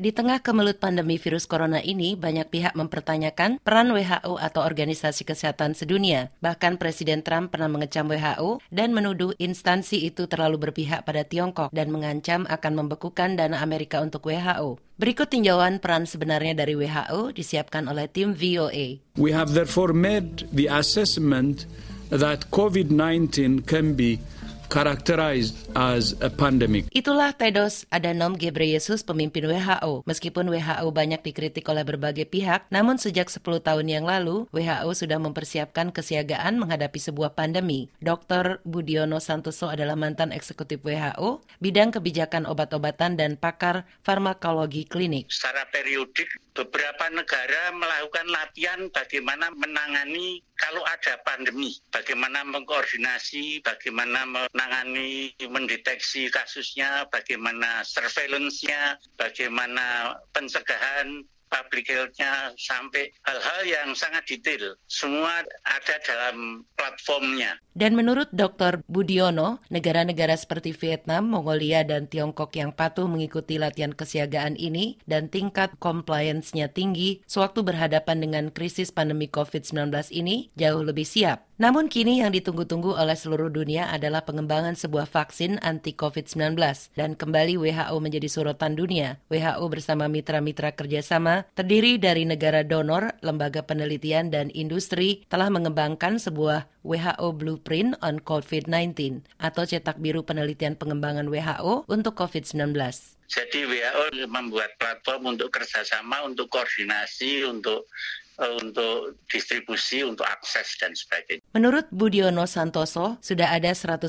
Di tengah kemelut pandemi virus corona ini, banyak pihak mempertanyakan peran WHO atau Organisasi Kesehatan Sedunia. Bahkan Presiden Trump pernah mengecam WHO dan menuduh instansi itu terlalu berpihak pada Tiongkok dan mengancam akan membekukan dana Amerika untuk WHO. Berikut tinjauan peran sebenarnya dari WHO disiapkan oleh tim VOA. We have therefore made the assessment that COVID-19 can be characterized as a pandemic. Itulah Tedros Adhanom Ghebreyesus, pemimpin WHO. Meskipun WHO banyak dikritik oleh berbagai pihak, namun sejak 10 tahun yang lalu, WHO sudah mempersiapkan kesiagaan menghadapi sebuah pandemi. Dr. Budiono Santoso adalah mantan eksekutif WHO, bidang kebijakan obat-obatan dan pakar farmakologi klinik. Secara periodik, beberapa negara melakukan latihan bagaimana menangani kalau ada pandemi, bagaimana mengkoordinasi, bagaimana menangani, mendeteksi kasusnya, bagaimana surveillance-nya, bagaimana pencegahan, public health-nya sampai hal-hal yang sangat detail. Semua ada dalam platformnya. Dan menurut Dr. Budiono, negara-negara seperti Vietnam, Mongolia, dan Tiongkok yang patuh mengikuti latihan kesiagaan ini dan tingkat compliance-nya tinggi sewaktu berhadapan dengan krisis pandemi COVID-19 ini jauh lebih siap. Namun kini yang ditunggu-tunggu oleh seluruh dunia adalah pengembangan sebuah vaksin anti COVID-19 dan kembali WHO menjadi sorotan dunia. WHO bersama mitra-mitra kerjasama terdiri dari negara donor, lembaga penelitian, dan industri telah mengembangkan sebuah WHO Blueprint on COVID-19 atau cetak biru penelitian pengembangan WHO untuk COVID-19. Jadi WHO membuat platform untuk kerjasama, untuk koordinasi, untuk Eh, untuk distribusi, untuk akses dan sebagainya. Menurut Budiono Santoso, sudah ada 115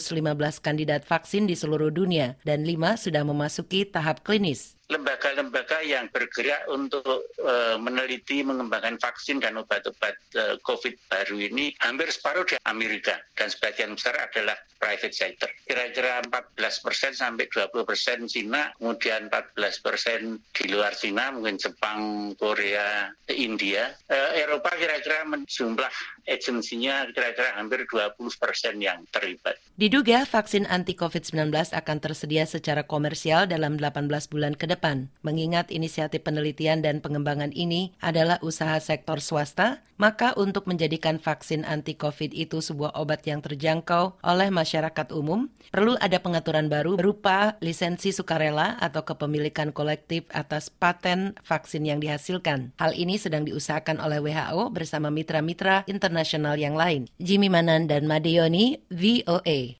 kandidat vaksin di seluruh dunia dan lima sudah memasuki tahap klinis lembaga-lembaga yang bergerak untuk uh, meneliti mengembangkan vaksin dan obat-obat uh, COVID baru ini hampir separuh di Amerika dan sebagian besar adalah private sector. Kira-kira 14 persen sampai 20 persen Cina, kemudian 14 persen di luar Cina, mungkin Jepang, Korea, India. Uh, Eropa kira-kira jumlah agensinya kira-kira hampir 20 persen yang terlibat. Diduga vaksin anti COVID-19 akan tersedia secara komersial dalam 18 bulan ke depan. Mengingat inisiatif penelitian dan pengembangan ini adalah usaha sektor swasta, maka untuk menjadikan vaksin anti-COVID itu sebuah obat yang terjangkau oleh masyarakat umum, perlu ada pengaturan baru berupa lisensi sukarela atau kepemilikan kolektif atas paten vaksin yang dihasilkan. Hal ini sedang diusahakan oleh WHO bersama mitra-mitra internasional yang lain. Jimmy Manan dan Madeoni, VOA.